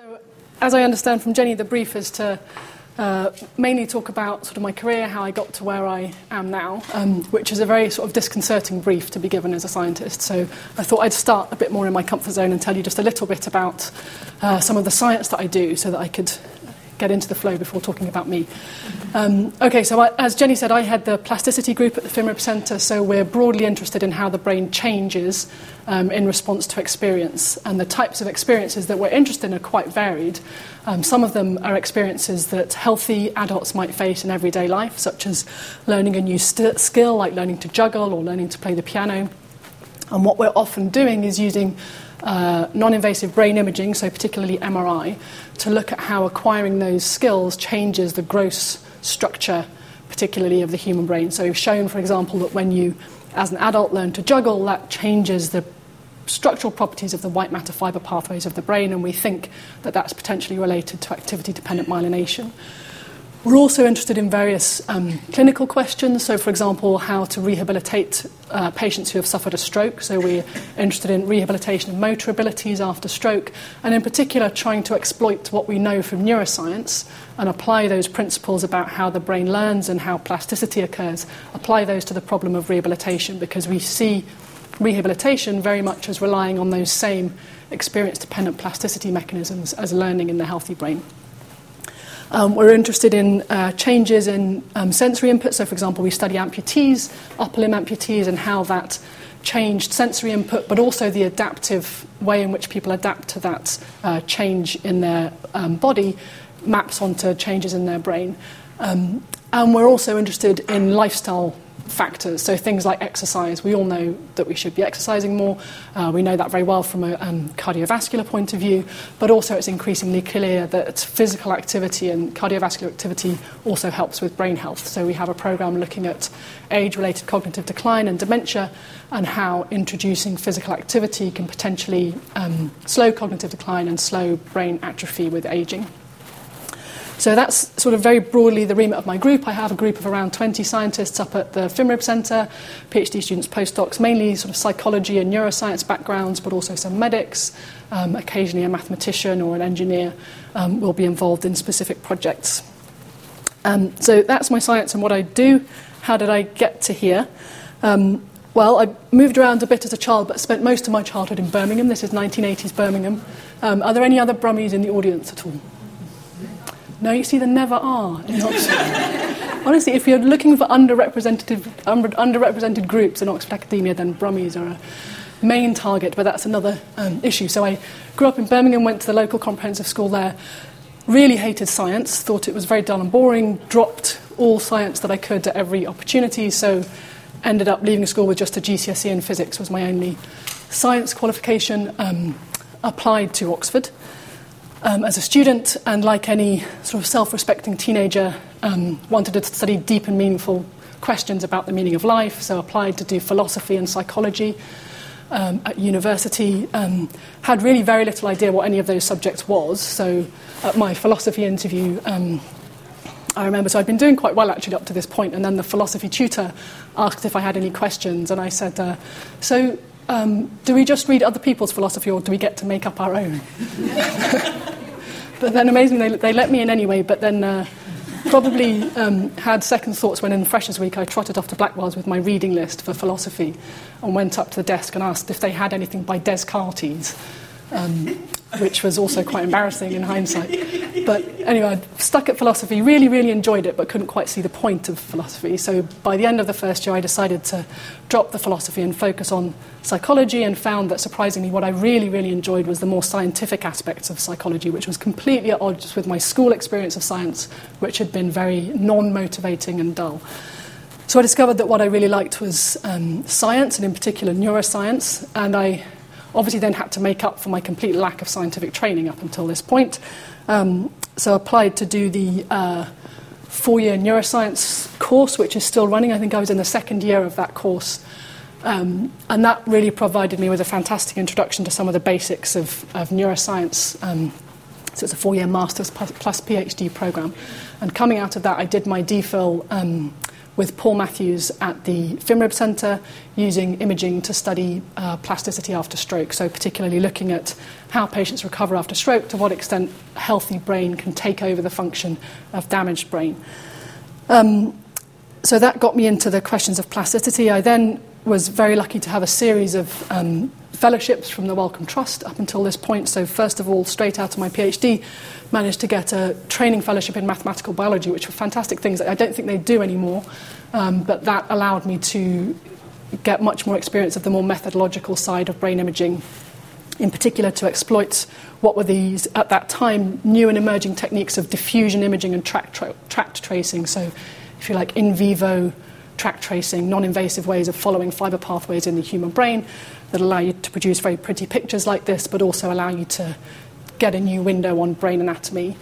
So, as I understand from Jenny, the brief is to uh, mainly talk about sort of my career, how I got to where I am now, um, which is a very sort of disconcerting brief to be given as a scientist. So I thought I'd start a bit more in my comfort zone and tell you just a little bit about uh, some of the science that I do so that I could get into the flow before talking about me. Um, okay, so I, as Jenny said, I had the plasticity group at the FMRIB Centre, so we're broadly interested in how the brain changes um, in response to experience. And the types of experiences that we're interested in are quite varied. Um, some of them are experiences that healthy adults might face in everyday life, such as learning a new st- skill, like learning to juggle or learning to play the piano. And what we're often doing is using uh, non invasive brain imaging, so particularly MRI, to look at how acquiring those skills changes the gross structure, particularly of the human brain. So we've shown, for example, that when you, as an adult, learn to juggle, that changes the structural properties of the white matter fiber pathways of the brain, and we think that that's potentially related to activity dependent myelination. We're also interested in various um, clinical questions. So, for example, how to rehabilitate uh, patients who have suffered a stroke. So, we're interested in rehabilitation of motor abilities after stroke, and in particular, trying to exploit what we know from neuroscience and apply those principles about how the brain learns and how plasticity occurs, apply those to the problem of rehabilitation because we see rehabilitation very much as relying on those same experience dependent plasticity mechanisms as learning in the healthy brain. Um, we're interested in uh, changes in um, sensory input. So, for example, we study amputees, upper limb amputees, and how that changed sensory input, but also the adaptive way in which people adapt to that uh, change in their um, body maps onto changes in their brain. Um, and we're also interested in lifestyle factors. So things like exercise. We all know that we should be exercising more. Uh, we know that very well from a um, cardiovascular point of view. But also, it's increasingly clear that physical activity and cardiovascular activity also helps with brain health. So we have a program looking at age-related cognitive decline and dementia, and how introducing physical activity can potentially um, slow cognitive decline and slow brain atrophy with aging. So that's sort of very broadly the remit of my group. I have a group of around 20 scientists up at the FMRIB Centre, PhD students, postdocs, mainly sort of psychology and neuroscience backgrounds, but also some medics. Um, occasionally, a mathematician or an engineer um, will be involved in specific projects. Um, so that's my science and what I do. How did I get to here? Um, well, I moved around a bit as a child, but spent most of my childhood in Birmingham. This is 1980s Birmingham. Um, are there any other Brummies in the audience at all? No, you see, there never are in Oxford. Honestly, if you're looking for underrepresented, underrepresented groups in Oxford academia, then Brummies are a main target, but that's another um, issue. So I grew up in Birmingham, went to the local comprehensive school there, really hated science, thought it was very dull and boring, dropped all science that I could at every opportunity, so ended up leaving school with just a GCSE in physics was my only science qualification, um, applied to Oxford um, as a student, and like any sort of self respecting teenager, um, wanted to study deep and meaningful questions about the meaning of life, so applied to do philosophy and psychology. Um, at university, um, had really very little idea what any of those subjects was. So, at my philosophy interview, um, I remember, so I'd been doing quite well actually up to this point, and then the philosophy tutor asked if I had any questions, and I said, uh, So, um, do we just read other people's philosophy or do we get to make up our own? but then amazingly, they, they, let me in anyway, but then uh, probably um, had second thoughts when in Freshers Week I trotted off to Blackwell's with my reading list for philosophy and went up to the desk and asked if they had anything by Descartes. Um, which was also quite embarrassing in hindsight. But anyway, I stuck at philosophy, really, really enjoyed it, but couldn't quite see the point of philosophy. So by the end of the first year, I decided to drop the philosophy and focus on psychology, and found that surprisingly, what I really, really enjoyed was the more scientific aspects of psychology, which was completely at odds with my school experience of science, which had been very non motivating and dull. So I discovered that what I really liked was um, science, and in particular neuroscience, and I obviously then had to make up for my complete lack of scientific training up until this point. Um, so I applied to do the uh, four-year neuroscience course, which is still running. I think I was in the second year of that course. Um, and that really provided me with a fantastic introduction to some of the basics of, of neuroscience. Um, so it's a four-year master's plus, plus PhD program. And coming out of that, I did my DPhil with Paul Matthews at the FMRIB Centre using imaging to study uh, plasticity after stroke. So, particularly looking at how patients recover after stroke, to what extent healthy brain can take over the function of damaged brain. Um, so, that got me into the questions of plasticity. I then was very lucky to have a series of um, fellowships from the Wellcome Trust up until this point. So, first of all, straight out of my PhD, managed to get a training fellowship in mathematical biology, which were fantastic things that I don't think they do anymore. Um, but that allowed me to get much more experience of the more methodological side of brain imaging, in particular to exploit what were these, at that time, new and emerging techniques of diffusion imaging and tract, tra- tract tracing. So, if you like, in vivo tract tracing, non invasive ways of following fiber pathways in the human brain that allow you to produce very pretty pictures like this, but also allow you to get a new window on brain anatomy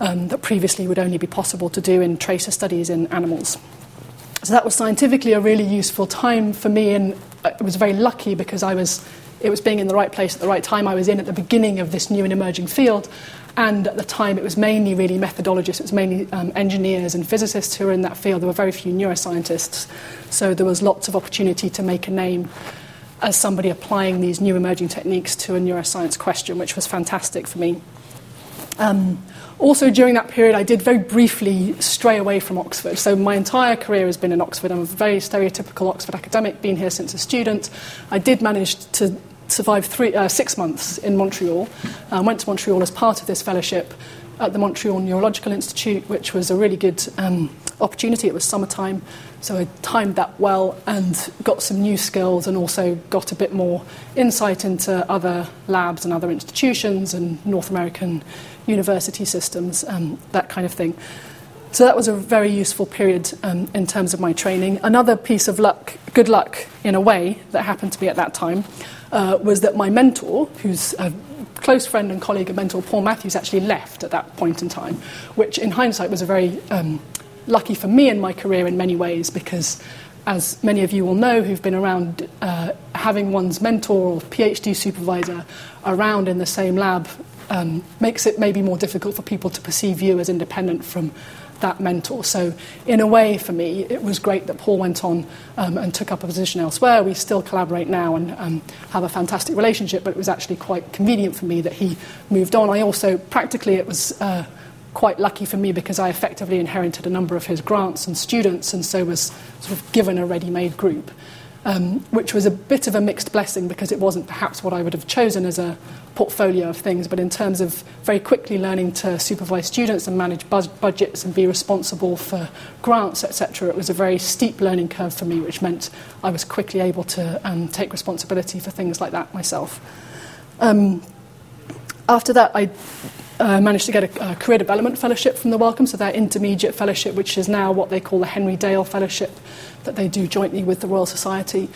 um, that previously would only be possible to do in tracer studies in animals. So that was scientifically a really useful time for me, and I was very lucky because I was, it was being in the right place at the right time. I was in at the beginning of this new and emerging field, and at the time it was mainly really methodologists, it was mainly um, engineers and physicists who were in that field. There were very few neuroscientists, so there was lots of opportunity to make a name as somebody applying these new emerging techniques to a neuroscience question, which was fantastic for me. Um, also, during that period, I did very briefly stray away from Oxford. So, my entire career has been in Oxford. I'm a very stereotypical Oxford academic, been here since a student. I did manage to survive three, uh, six months in Montreal. Uh, went to Montreal as part of this fellowship at the Montreal Neurological Institute, which was a really good um, opportunity. It was summertime, so I timed that well and got some new skills and also got a bit more insight into other labs and other institutions and North American university systems, um, that kind of thing. So that was a very useful period um, in terms of my training. Another piece of luck, good luck in a way, that happened to me at that time uh, was that my mentor, who's a close friend and colleague and mentor, Paul Matthews, actually left at that point in time, which in hindsight was a very um, lucky for me in my career in many ways because as many of you will know who've been around, uh, having one's mentor or PhD supervisor around in the same lab um, makes it maybe more difficult for people to perceive you as independent from that mentor. So, in a way, for me, it was great that Paul went on um, and took up a position elsewhere. We still collaborate now and um, have a fantastic relationship, but it was actually quite convenient for me that he moved on. I also, practically, it was. Uh, quite lucky for me because I effectively inherited a number of his grants and students, and so was sort of given a ready made group, um, which was a bit of a mixed blessing because it wasn't perhaps what I would have chosen as a portfolio of things, but in terms of very quickly learning to supervise students and manage buz- budgets and be responsible for grants, etc., it was a very steep learning curve for me, which meant I was quickly able to um, take responsibility for things like that myself. Um, after that, I uh, managed to get a, a, career development fellowship from the Wellcome, so their intermediate fellowship, which is now what they call the Henry Dale Fellowship, that they do jointly with the Royal Society.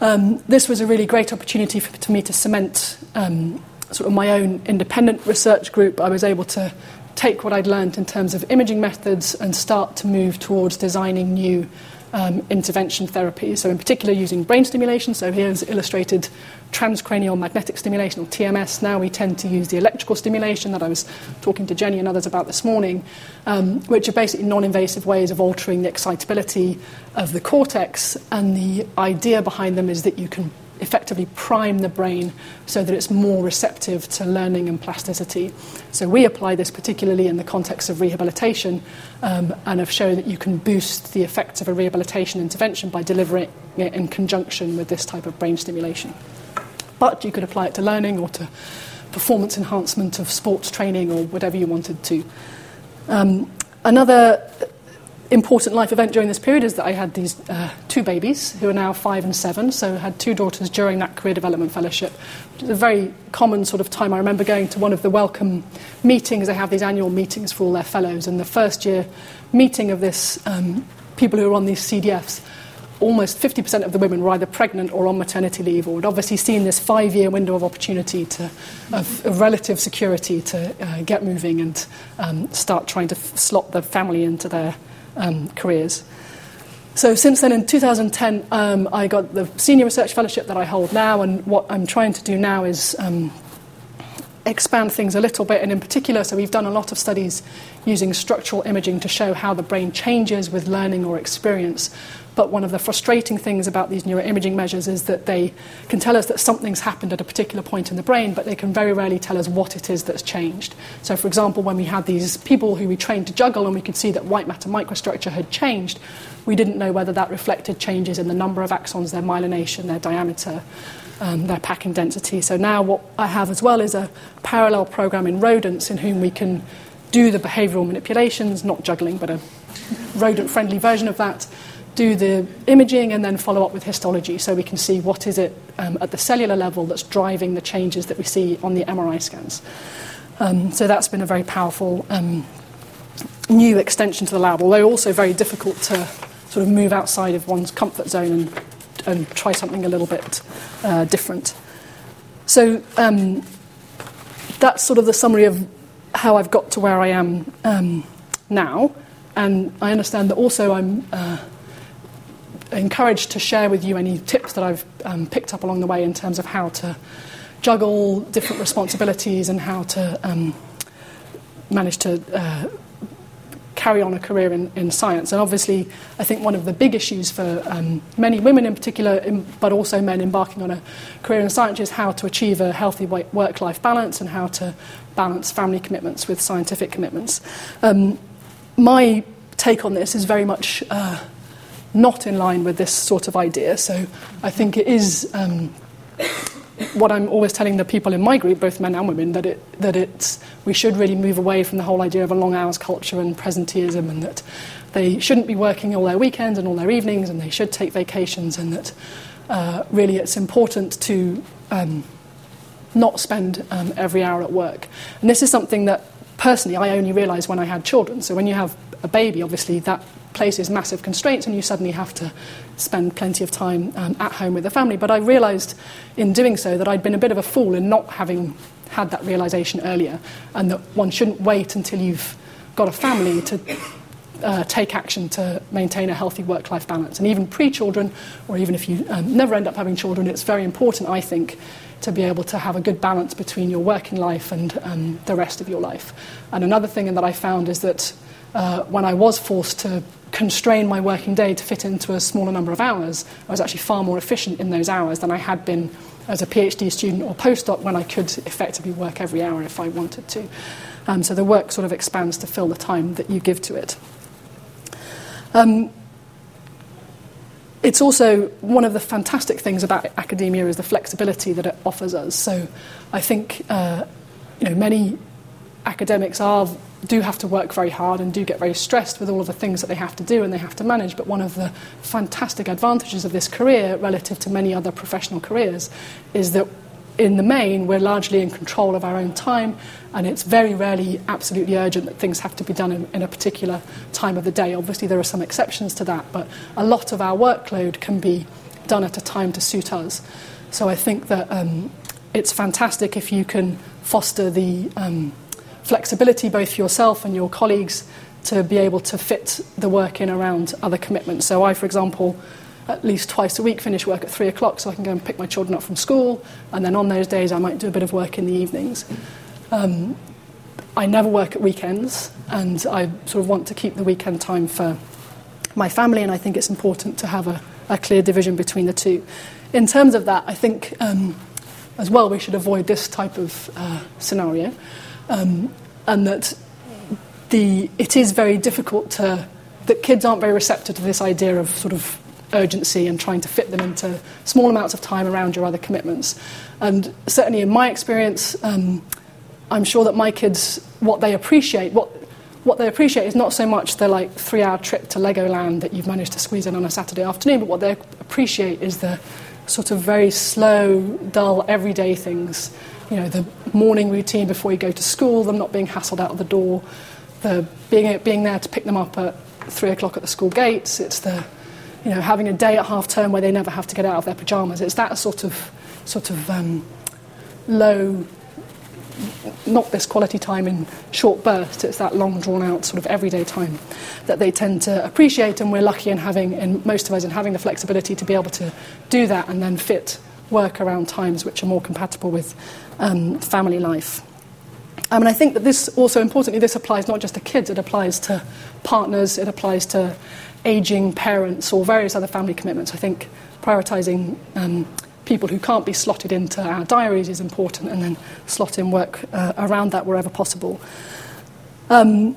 Um, this was a really great opportunity for, to me to cement um, sort of my own independent research group. I was able to take what I'd learned in terms of imaging methods and start to move towards designing new um, intervention therapies. So, in particular, using brain stimulation. So, here's illustrated transcranial magnetic stimulation, or TMS. Now we tend to use the electrical stimulation that I was talking to Jenny and others about this morning, um, which are basically non invasive ways of altering the excitability of the cortex. And the idea behind them is that you can effectively prime the brain so that it's more receptive to learning and plasticity. So we apply this particularly in the context of rehabilitation um, and have shown that you can boost the effects of a rehabilitation intervention by delivering it in conjunction with this type of brain stimulation. But you could apply it to learning or to performance enhancement of sports training or whatever you wanted to. Um, another important life event during this period is that I had these uh, two babies who are now five and seven. So I had two daughters during that career development fellowship, is a very common sort of time. I remember going to one of the Wellcome meetings. They have these annual meetings for all their fellows, and the first year meeting of this um, people who are on these CDFs. Almost 50% of the women were either pregnant or on maternity leave, or had obviously seen this five year window of opportunity to, of, of relative security to uh, get moving and um, start trying to f- slot the family into their um, careers. So since then, in 2010, um, I got the senior research fellowship that I hold now, and what I'm trying to do now is um, expand things a little bit, and in particular, so we've done a lot of studies using structural imaging to show how the brain changes with learning or experience. But one of the frustrating things about these neuroimaging measures is that they can tell us that something's happened at a particular point in the brain, but they can very rarely tell us what it is that's changed. So, for example, when we had these people who we trained to juggle and we could see that white matter microstructure had changed, we didn't know whether that reflected changes in the number of axons, their myelination, their diameter, um, their packing density. So now what I have as well is a parallel program in rodents in whom we can do the behavioral manipulations, not juggling, but a rodent friendly version of that do the imaging and then follow up with histology so we can see what is it um, at the cellular level that's driving the changes that we see on the MRI scans. Um, so that's been a very powerful um, new extension to the lab, although also very difficult to sort of move outside of one's comfort zone and, and try something a little bit uh, different. So um, that's sort of the summary of how I've got to where I am um, now. And I understand that also I'm uh, encouraged to share with you any tips that I've um, picked up along the way in terms of how to juggle different responsibilities and how to um, manage to uh, carry on a career in, in, science. And obviously, I think one of the big issues for um, many women in particular, in, but also men embarking on a career in science, is how to achieve a healthy work life balance and how to balance family commitments with scientific commitments. Um, my take on this is very much. Uh, not in line with this sort of idea. So I think it is um, what I'm always telling the people in my group, both men and women, that, it, that it's, we should really move away from the whole idea of a long hours culture and presenteeism and that they shouldn't be working all their weekends and all their evenings and they should take vacations and that uh, really it's important to um, not spend um, every hour at work. And this is something that personally I only realised when I had children. So when you have a baby, obviously that places massive constraints and you suddenly have to spend plenty of time um, at home with the family. But I realised in doing so that I'd been a bit of a fool in not having had that realisation earlier and that one shouldn't wait until you've got a family to uh, take action to maintain a healthy work life balance. And even pre children, or even if you um, never end up having children, it's very important, I think, to be able to have a good balance between your working life and um, the rest of your life. And another thing that I found is that uh, when I was forced to constrain my working day to fit into a smaller number of hours, I was actually far more efficient in those hours than I had been as a PhD student or postdoc when I could effectively work every hour if I wanted to. Um, so the work sort of expands to fill the time that you give to it. Um, it's also one of the fantastic things about academia is the flexibility that it offers us. So I think uh, you know many academics are do have to work very hard and do get very stressed with all of the things that they have to do and they have to manage. But one of the fantastic advantages of this career relative to many other professional careers is that in the main, we're largely in control of our own time, and it's very rarely absolutely urgent that things have to be done in, in, a particular time of the day. Obviously, there are some exceptions to that, but a lot of our workload can be done at a time to suit us. So I think that um, it's fantastic if you can foster the um, flexibility both for yourself and your colleagues to be able to fit the work in around other commitments. So I, for example, at least twice a week finish work at three o'clock so I can go and pick my children up from school, and then on those days I might do a bit of work in the evenings. Um, I never work at weekends, and I sort of want to keep the weekend time for my family, and I think it's important to have a, a clear division between the two. In terms of that, I think um, as well we should avoid this type of uh, scenario um, and that the, it is very difficult to, that kids aren't very receptive to this idea of sort of urgency and trying to fit them into small amounts of time around your other commitments. And certainly in my experience, um, I'm sure that my kids, what they appreciate, what, what they appreciate is not so much the like three hour trip to Legoland that you've managed to squeeze in on a Saturday afternoon, but what they appreciate is the sort of very slow, dull, everyday things you know, the morning routine before you go to school, them not being hassled out of the door, the being, being there to pick them up at three o'clock at the school gates. It's the, you know, having a day at half term where they never have to get out of their pajamas. It's that sort of, sort of um, low, not this quality time in short bursts. It's that long, drawn out sort of everyday time that they tend to appreciate. And we're lucky in having, in most of us, in having the flexibility to be able to do that and then fit work around times which are more compatible with um, family life. I mean, I think that this also importantly, this applies not just to kids, it applies to partners, it applies to aging parents or various other family commitments. I think prioritising um, people who can't be slotted into our diaries is important and then slot in work uh, around that wherever possible. Um,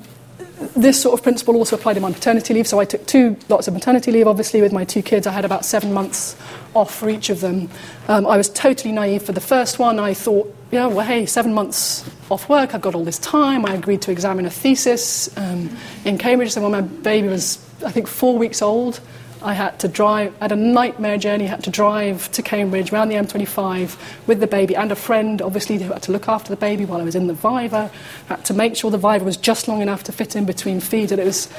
this sort of principle also applied in my maternity leave. So I took two lots of maternity leave, obviously, with my two kids. I had about seven months off for each of them. Um, I was totally naive for the first one. I thought, yeah, well, hey, seven months off work, I've got all this time. I agreed to examine a thesis um, in Cambridge. So when my baby was, I think, four weeks old, I had to drive, I had a nightmare journey, I had to drive to Cambridge around the M25 with the baby and a friend, obviously, who had to look after the baby while I was in the Viva, had to make sure the Viva was just long enough to fit in between feeds. And it was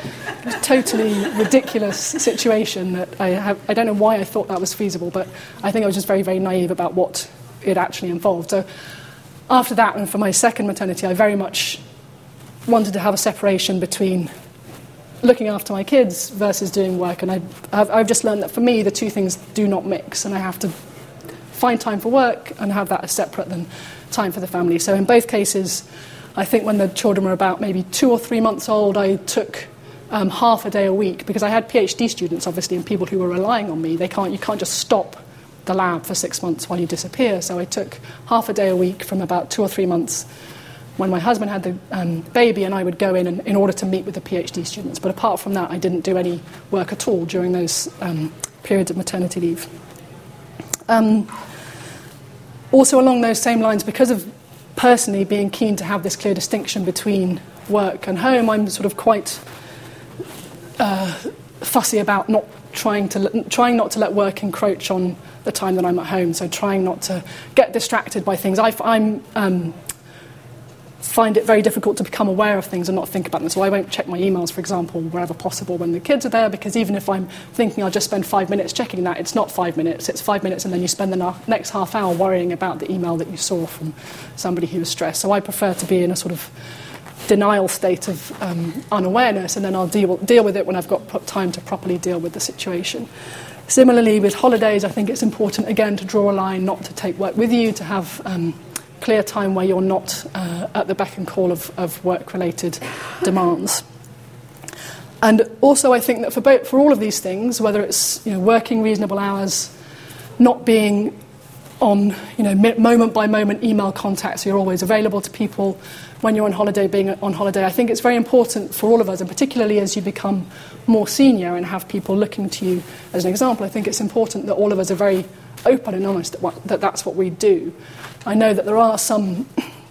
a totally ridiculous situation that I, have, I don't know why I thought that was feasible, but I think I was just very, very naive about what it actually involved. So after that, and for my second maternity, I very much wanted to have a separation between looking after my kids versus doing work. And I, I've, I've just learned that for me, the two things do not mix, and I have to find time for work and have that as separate than time for the family. So in both cases, I think when the children were about maybe two or three months old, I took um, half a day a week because I had PhD students, obviously, and people who were relying on me. They can't, you can't just stop the lab for six months while you disappear. So I took half a day a week from about two or three months when my husband had the um, baby, and I would go in and, in order to meet with the PhD students. But apart from that, I didn't do any work at all during those um, periods of maternity leave. Um, also, along those same lines, because of personally being keen to have this clear distinction between work and home, I'm sort of quite uh, fussy about not trying to trying not to let work encroach on the time that I'm at home. So trying not to get distracted by things. I, am um, find it very difficult to become aware of things and not think about them. So I won't check my emails, for example, wherever possible when the kids are there, because even if I'm thinking I'll just spend five minutes checking that, it's not five minutes. It's five minutes, and then you spend the next half hour worrying about the email that you saw from somebody who was stressed. So I prefer to be in a sort of denial state of um, unawareness, and then I'll deal, deal with it when I've got time to properly deal with the situation. Similarly, with holidays, I think it's important, again, to draw a line, not to take work with you, to have um, clear time where you're not uh, at the beck and call of, of work related demands. And also, I think that for, both, for all of these things, whether it's you know, working reasonable hours, not being on you know, moment by moment email contact, so you're always available to people, when you're on holiday, being on holiday, I think it's very important for all of us, and particularly as you become more senior and have people looking to you as an example, I think it's important that all of us are very open and honest that, what, that that's what we do. I know that there are some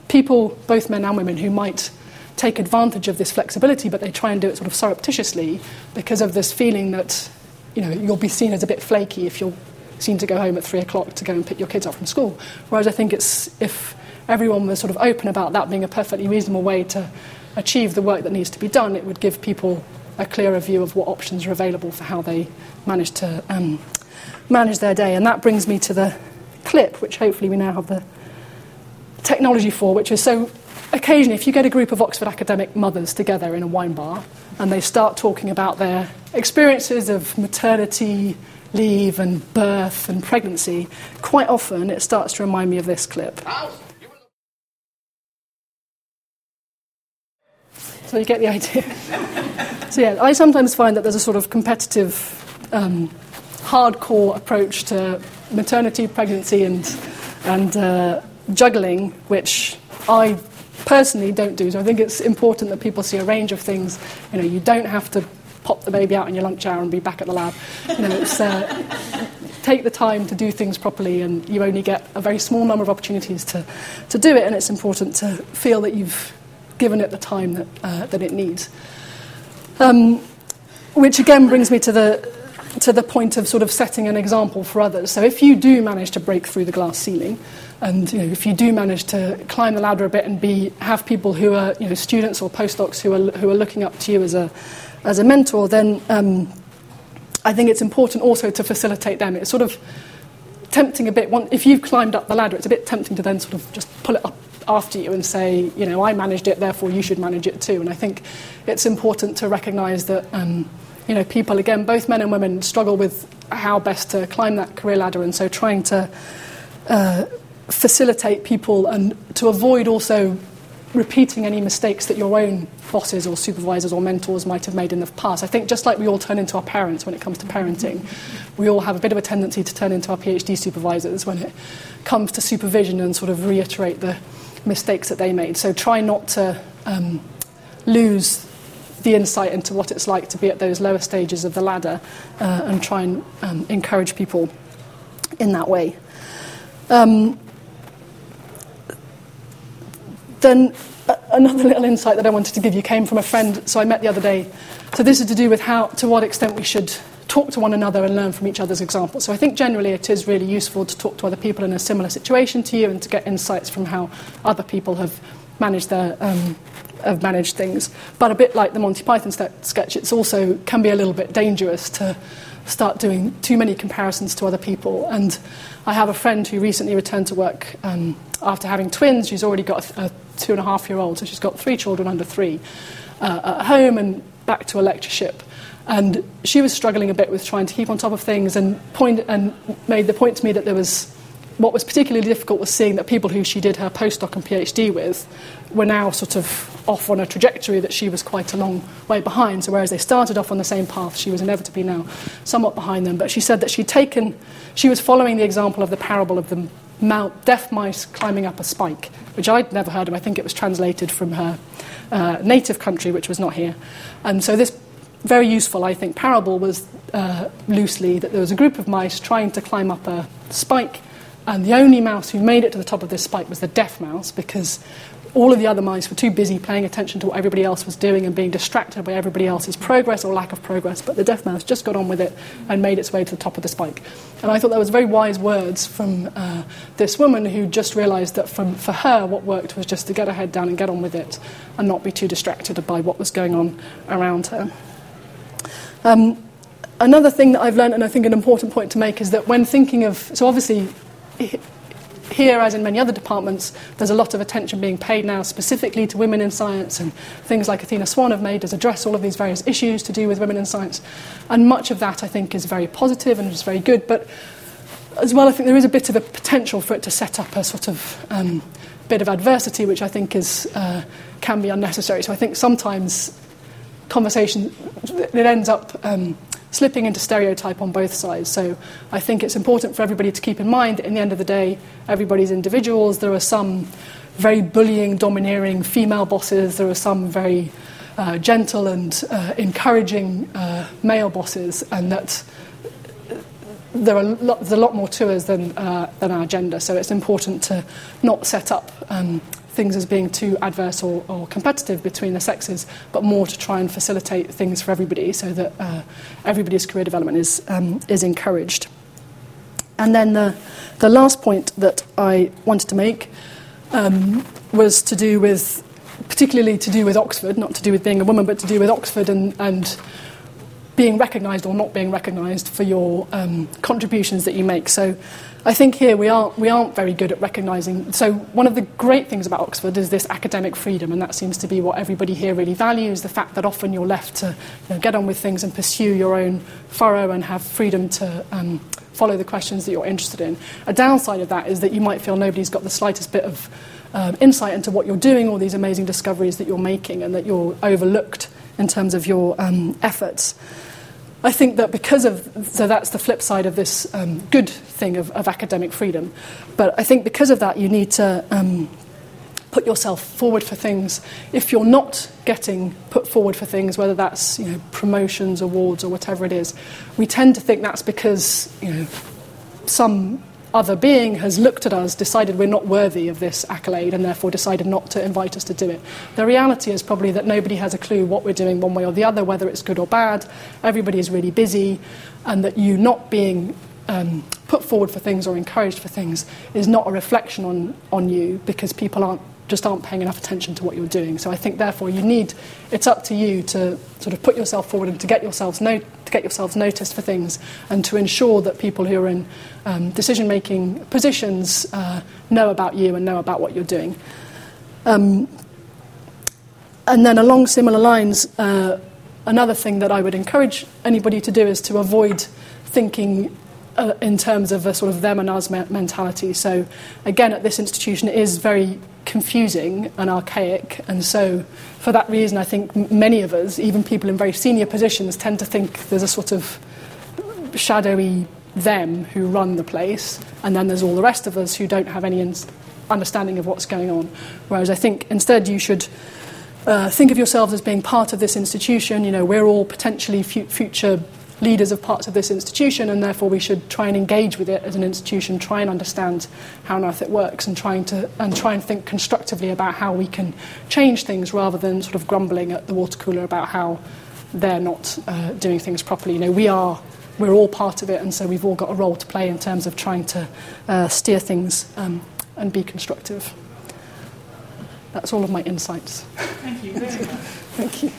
people, both men and women, who might take advantage of this flexibility, but they try and do it sort of surreptitiously because of this feeling that you know, you'll be seen as a bit flaky if you're seen to go home at three o'clock to go and pick your kids up from school. Whereas I think it's if everyone was sort of open about that being a perfectly reasonable way to achieve the work that needs to be done, it would give people a clearer view of what options are available for how they manage to um, manage their day. And that brings me to the clip, which hopefully we now have the technology for, which is so occasionally, if you get a group of Oxford academic mothers together in a wine bar and they start talking about their experiences of maternity leave and birth and pregnancy, quite often it starts to remind me of this clip. So you get the idea. so yeah, I sometimes find that there's a sort of competitive, um, hardcore approach to maternity, pregnancy, and and uh, juggling, which I personally don't do. So I think it's important that people see a range of things. You know, you don't have to pop the baby out in your lunch hour and be back at the lab. You know, it's, uh, take the time to do things properly, and you only get a very small number of opportunities to, to do it, and it's important to feel that you've given it the time that, uh, that it needs. Um, which again brings me to the, to the point of sort of setting an example for others. So if you do manage to break through the glass ceiling, and you know, if you do manage to climb the ladder a bit and be, have people who are you know, students or postdocs who are, who are looking up to you as a, as a mentor, then um, I think it's important also to facilitate them. It's sort of tempting a bit. If you've climbed up the ladder, it's a bit tempting to then sort of just pull it up after you and say, you know, I managed it, therefore you should manage it too. And I think it's important to recognise that. Um, you know, people, again, both men and women struggle with how best to climb that career ladder, and so trying to uh, facilitate people and to avoid also repeating any mistakes that your own bosses or supervisors or mentors might have made in the past. I think just like we all turn into our parents when it comes to parenting, we all have a bit of a tendency to turn into our PhD supervisors when it comes to supervision and sort of reiterate the mistakes that they made. So try not to um, lose the insight into what it's like to be at those lower stages of the ladder uh, and try and um, encourage people in that way. Um, then another little insight that I wanted to give you came from a friend. So I met the other day. So this is to do with how, to what extent we should talk to one another and learn from each other's examples. So I think generally it is really useful to talk to other people in a similar situation to you and to get insights from how other people have managed their um, have managed things. But a bit like the Monty Python sketch, it's also can be a little bit dangerous to start doing too many comparisons to other people. And I have a friend who recently returned to work um, after having twins. She's already got a, a, two and a half year old, so she's got three children under three uh, at home and back to a lectureship. And she was struggling a bit with trying to keep on top of things and, point, and made the point to me that there was what was particularly difficult was seeing that people who she did her postdoc and PhD with were now sort of off on a trajectory that she was quite a long way behind. So whereas they started off on the same path, she was inevitably now somewhat behind them. But she said that she'd taken, she was following the example of the parable of the deaf mice climbing up a spike, which I'd never heard of. I think it was translated from her uh, native country, which was not here. And so this very useful, I think, parable was uh, loosely that there was a group of mice trying to climb up a spike and the only mouse who made it to the top of this spike was the deaf mouse because all of the other mice were too busy paying attention to what everybody else was doing and being distracted by everybody else's progress or lack of progress. But the deaf mouse just got on with it and made its way to the top of the spike. And I thought that was very wise words from uh, this woman who just realised that from, for her, what worked was just to get her head down and get on with it and not be too distracted by what was going on around her. Um, another thing that I've learned, and I think an important point to make, is that when thinking of, so obviously here, as in many other departments, there's a lot of attention being paid now specifically to women in science, and things like Athena Swan have made us address all of these various issues to do with women in science. And much of that, I think, is very positive and is very good. But as well, I think there is a bit of a potential for it to set up a sort of um, bit of adversity, which I think is, uh, can be unnecessary. So I think sometimes conversation it ends up um, slipping into stereotype on both sides. So I think it's important for everybody to keep in mind that in the end of the day, everybody's individuals. There are some very bullying, domineering female bosses, there are some very uh, gentle and uh, encouraging uh, male bosses, and that there are there's a lot more to us than, uh, than our gender. So it's important to not set up um, things as being too adverse or, or, competitive between the sexes, but more to try and facilitate things for everybody so that uh, everybody's career development is, um, is encouraged. And then the, the last point that I wanted to make um, was to do with, particularly to do with Oxford, not to do with being a woman, but to do with Oxford and, and being recognised or not being recognised for your um, contributions that you make. So I think here we aren't, we aren't very good at recognising. So, one of the great things about Oxford is this academic freedom, and that seems to be what everybody here really values the fact that often you're left to you know, get on with things and pursue your own furrow and have freedom to um, follow the questions that you're interested in. A downside of that is that you might feel nobody's got the slightest bit of um, insight into what you're doing, all these amazing discoveries that you're making, and that you're overlooked in terms of your um, efforts. I think that because of, so that's the flip side of this um, good thing of, of, academic freedom. But I think because of that, you need to um, put yourself forward for things. If you're not getting put forward for things, whether that's you know, promotions, awards, or whatever it is, we tend to think that's because you know, some other being has looked at us, decided we're not worthy of this accolade, and therefore decided not to invite us to do it. The reality is probably that nobody has a clue what we're doing one way or the other, whether it's good or bad. Everybody is really busy, and that you not being um, put forward for things or encouraged for things is not a reflection on, on you because people aren't just aren't paying enough attention to what you're doing. So I think therefore you need it's up to you to sort of put yourself forward and to get yourselves no, to get yourselves noticed for things and to ensure that people who are in um, decision making positions uh, know about you and know about what you're doing. Um, and then along similar lines, uh, another thing that I would encourage anybody to do is to avoid thinking uh, in terms of a sort of them and us mentality. So, again, at this institution, it is very confusing and archaic. And so, for that reason, I think many of us, even people in very senior positions, tend to think there's a sort of shadowy them who run the place, and then there's all the rest of us who don't have any understanding of what's going on. Whereas I think instead you should uh, think of yourselves as being part of this institution. You know, we're all potentially future leaders of parts of this institution, and therefore we should try and engage with it as an institution, try and understand how on earth it works, and trying to and try and think constructively about how we can change things rather than sort of grumbling at the water cooler about how they're not uh, doing things properly. You know, we are we're all part of it, and so we've all got a role to play in terms of trying to uh, steer things um, and be constructive. That's all of my insights. Thank you. Thank you.